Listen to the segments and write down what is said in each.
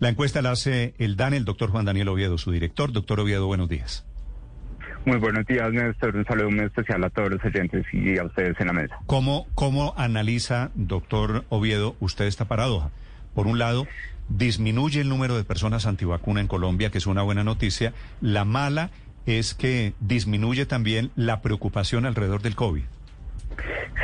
La encuesta la hace el DAN, el doctor Juan Daniel Oviedo, su director. Doctor Oviedo, buenos días. Muy buenos días, Néstor. Un saludo muy especial a todos los oyentes y a ustedes en la mesa. ¿Cómo, cómo analiza, doctor Oviedo, usted esta paradoja? Por un lado, disminuye el número de personas antivacuna en Colombia, que es una buena noticia. La mala es que disminuye también la preocupación alrededor del COVID.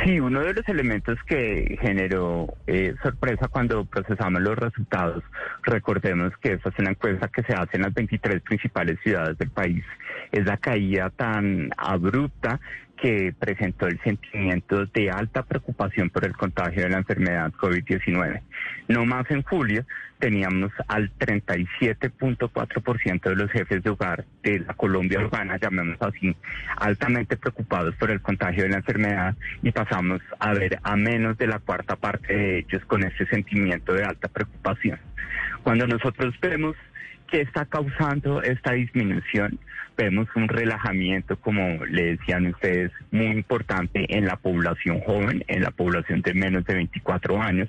Sí, uno de los elementos que generó eh, sorpresa cuando procesamos los resultados, recordemos que esa es una encuesta que se hace en las 23 principales ciudades del país, es la caída tan abrupta que presentó el sentimiento de alta preocupación por el contagio de la enfermedad COVID-19. No más en julio teníamos al 37.4% de los jefes de hogar de la Colombia urbana, llamémoslo así, altamente preocupados por el contagio de la enfermedad y pasamos a ver a menos de la cuarta parte de ellos con ese sentimiento de alta preocupación. Cuando nosotros vemos ¿Qué está causando esta disminución? Vemos un relajamiento, como le decían ustedes, muy importante en la población joven, en la población de menos de 24 años,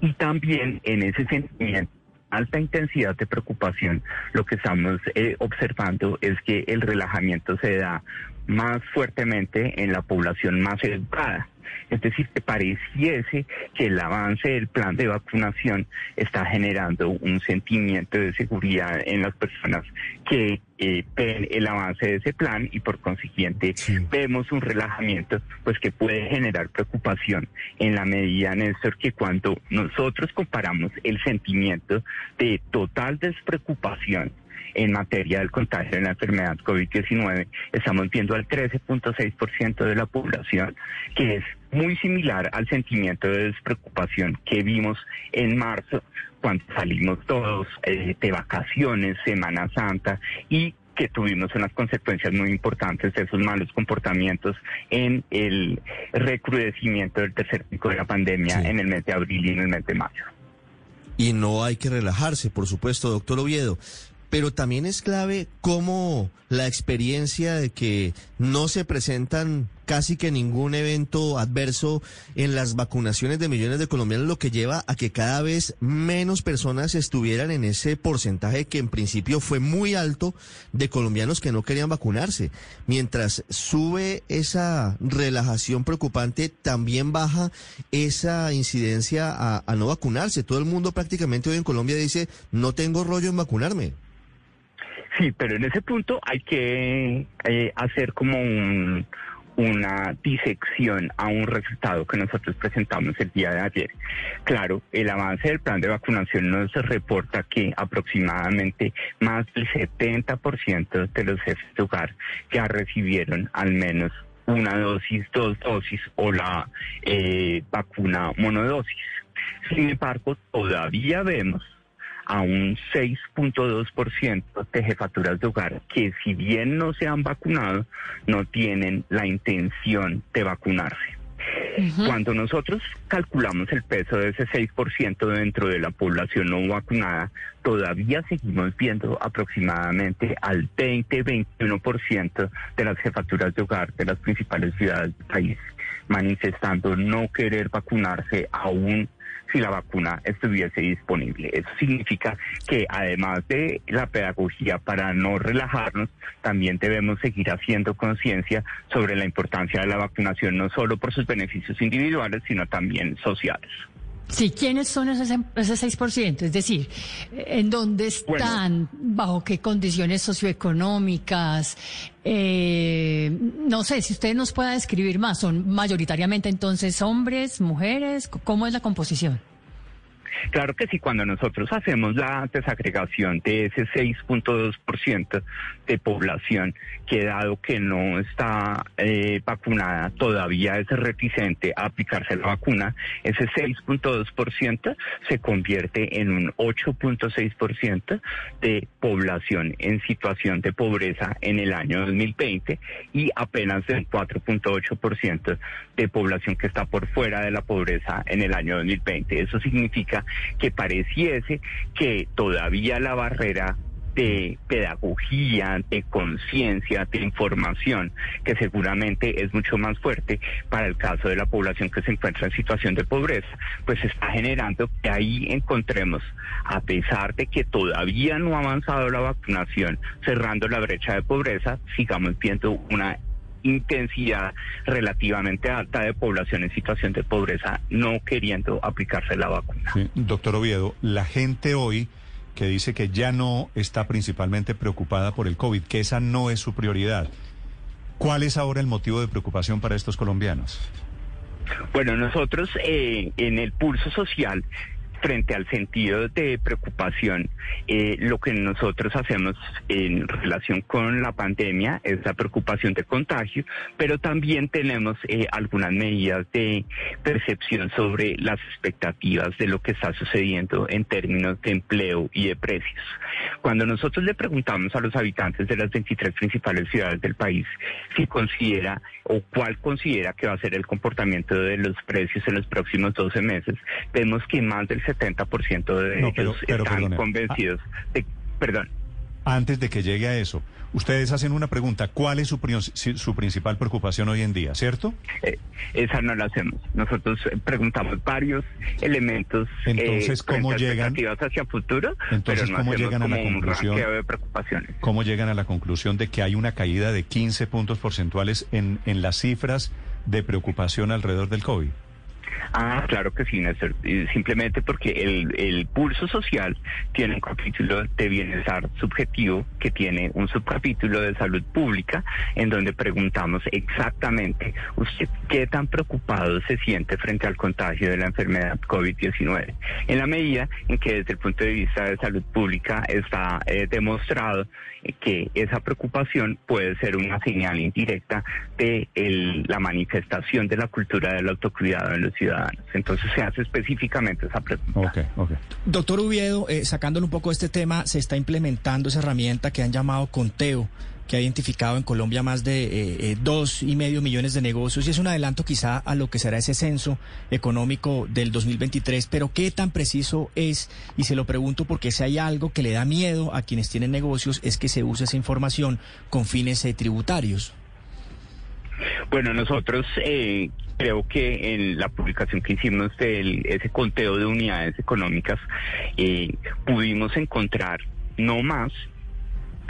y también en ese sentimiento alta intensidad de preocupación, lo que estamos eh, observando es que el relajamiento se da más fuertemente en la población más educada. Es decir, que pareciese que el avance del plan de vacunación está generando un sentimiento de seguridad en las personas que eh, ven el avance de ese plan y por consiguiente vemos un relajamiento pues que puede generar preocupación en la medida, Néstor, que cuando nosotros comparamos el sentimiento de total despreocupación en materia del contagio de la enfermedad COVID-19, estamos viendo al 13.6% de la población, que es muy similar al sentimiento de despreocupación que vimos en marzo cuando salimos todos eh, de vacaciones, Semana Santa y que tuvimos unas consecuencias muy importantes de esos malos comportamientos en el recrudecimiento del tercer pico de la pandemia en el mes de abril y en el mes de mayo. Y no hay que relajarse, por supuesto, doctor Oviedo pero también es clave cómo la experiencia de que no se presentan casi que ningún evento adverso en las vacunaciones de millones de colombianos, lo que lleva a que cada vez menos personas estuvieran en ese porcentaje que en principio fue muy alto de colombianos que no querían vacunarse. Mientras sube esa relajación preocupante, también baja esa incidencia a, no vacunarse. Todo el mundo prácticamente hoy en Colombia dice, no tengo rollo en vacunarme. Sí, pero en ese punto hay que eh, hacer como una disección a un resultado que nosotros presentamos el día de ayer. Claro, el avance del plan de vacunación nos reporta que aproximadamente más del 70% de los jefes de hogar ya recibieron al menos una dosis, dos dosis o la eh, vacuna monodosis. Sin embargo, todavía vemos a un 6.2% de jefaturas de hogar que si bien no se han vacunado, no tienen la intención de vacunarse. Cuando nosotros calculamos el peso de ese 6% dentro de la población no vacunada, todavía seguimos viendo aproximadamente al 20-21% de las jefaturas de hogar de las principales ciudades del país manifestando no querer vacunarse aún si la vacuna estuviese disponible. Eso significa que además de la pedagogía para no relajarnos, también debemos seguir haciendo conciencia sobre la importancia de la vacunación, no solo por sus beneficios individuales, sino también sociales. Sí, ¿quiénes son ese, ese 6%? Es decir, ¿en dónde están? ¿Bajo qué condiciones socioeconómicas? Eh, no sé, si usted nos pueda describir más, ¿son mayoritariamente entonces hombres, mujeres? ¿Cómo es la composición? Claro que sí, cuando nosotros hacemos la desagregación de ese 6.2% de población que dado que no está eh, vacunada todavía es reticente a aplicarse la vacuna, ese 6.2% se convierte en un 8.6% de población en situación de pobreza en el año 2020 y apenas el 4.8% de población que está por fuera de la pobreza en el año 2020. Eso significa que pareciese que todavía la barrera de pedagogía, de conciencia, de información, que seguramente es mucho más fuerte para el caso de la población que se encuentra en situación de pobreza, pues está generando que ahí encontremos, a pesar de que todavía no ha avanzado la vacunación, cerrando la brecha de pobreza, sigamos viendo una intensidad relativamente alta de población en situación de pobreza no queriendo aplicarse la vacuna. doctor Oviedo, la gente hoy que dice que ya no está principalmente preocupada por el COVID, que esa no es su prioridad. ¿Cuál es ahora el motivo de preocupación para estos colombianos? Bueno, nosotros eh, en el pulso social frente al sentido de preocupación, eh, lo que nosotros hacemos en relación con la pandemia es la preocupación de contagio, pero también tenemos eh, algunas medidas de percepción sobre las expectativas de lo que está sucediendo en términos de empleo y de precios. Cuando nosotros le preguntamos a los habitantes de las 23 principales ciudades del país si considera o cuál considera que va a ser el comportamiento de los precios en los próximos 12 meses, vemos que más del 70% de ellos están convencidos de... Perdón. Antes de que llegue a eso, ustedes hacen una pregunta, ¿cuál es su, su principal preocupación hoy en día, cierto? Eh, esa no la hacemos. Nosotros eh, preguntamos varios elementos eh, entonces, ¿cómo llegan hacia futuro, entonces, ¿cómo llegan a la conclusión de preocupaciones. ¿Cómo llegan a la conclusión de que hay una caída de 15 puntos porcentuales en, en las cifras de preocupación alrededor del COVID? Ah, claro que sí, Néstor. Simplemente porque el, el pulso social tiene un capítulo de bienestar subjetivo que tiene un subcapítulo de salud pública en donde preguntamos exactamente usted qué tan preocupado se siente frente al contagio de la enfermedad COVID-19. En la medida en que desde el punto de vista de salud pública está eh, demostrado que esa preocupación puede ser una señal indirecta de la manifestación de la cultura del autocuidado en los ciudadanos. Entonces se hace específicamente esa pregunta. Doctor Uviedo, eh, sacándole un poco de este tema, se está implementando esa herramienta que han llamado conteo que ha identificado en Colombia más de eh, eh, dos y medio millones de negocios y es un adelanto quizá a lo que será ese censo económico del 2023. Pero ¿qué tan preciso es? Y se lo pregunto porque si hay algo que le da miedo a quienes tienen negocios es que se use esa información con fines eh, tributarios. Bueno, nosotros creo que en la publicación que hicimos de ese conteo de unidades económicas pudimos encontrar no más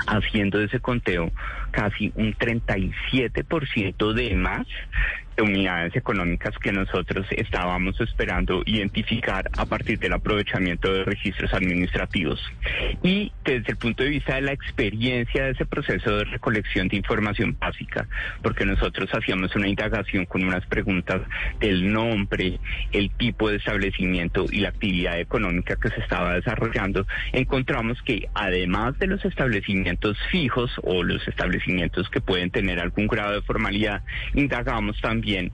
haciendo ese conteo casi un 37% de más unidades económicas que nosotros estábamos esperando identificar a partir del aprovechamiento de registros administrativos. Y desde el punto de vista de la experiencia de ese proceso de recolección de información básica, porque nosotros hacíamos una indagación con unas preguntas del nombre, el tipo de establecimiento y la actividad económica que se estaba desarrollando, encontramos que además de los establecimientos fijos o los establecimientos que pueden tener algún grado de formalidad, indagamos también en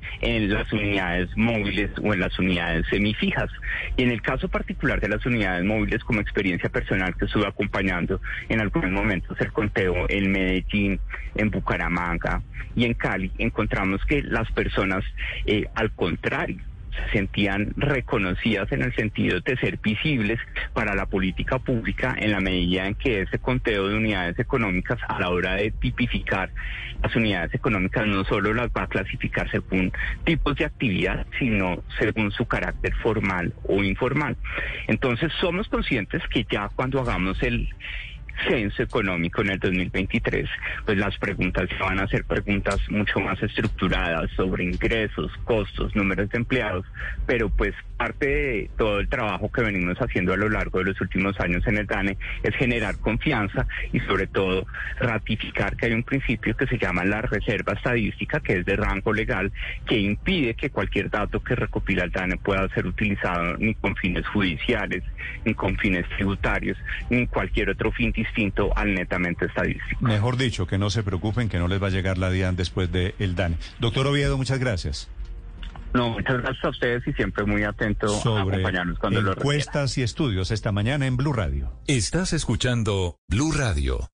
las unidades móviles o en las unidades semifijas. Y en el caso particular de las unidades móviles, como experiencia personal que estuve acompañando en algunos momentos el conteo en Medellín, en Bucaramanga y en Cali, encontramos que las personas, eh, al contrario, se sentían reconocidas en el sentido de ser visibles para la política pública en la medida en que ese conteo de unidades económicas a la hora de tipificar las unidades económicas no solo las va a clasificar según tipos de actividad, sino según su carácter formal o informal. Entonces somos conscientes que ya cuando hagamos el censo económico en el 2023, pues las preguntas van a ser preguntas mucho más estructuradas sobre ingresos, costos, números de empleados, pero pues parte de todo el trabajo que venimos haciendo a lo largo de los últimos años en el DANE es generar confianza y sobre todo ratificar que hay un principio que se llama la reserva estadística, que es de rango legal, que impide que cualquier dato que recopila el DANE pueda ser utilizado ni con fines judiciales, ni con fines tributarios, ni cualquier otro fin distinto al netamente estadístico. Mejor dicho, que no se preocupen, que no les va a llegar la DIAN después del el DANE. Doctor Oviedo, muchas gracias. No, muchas gracias a ustedes y siempre muy atento a acompañarnos cuando lo encuestas y estudios esta mañana en Blue Radio. Estás escuchando Blue Radio.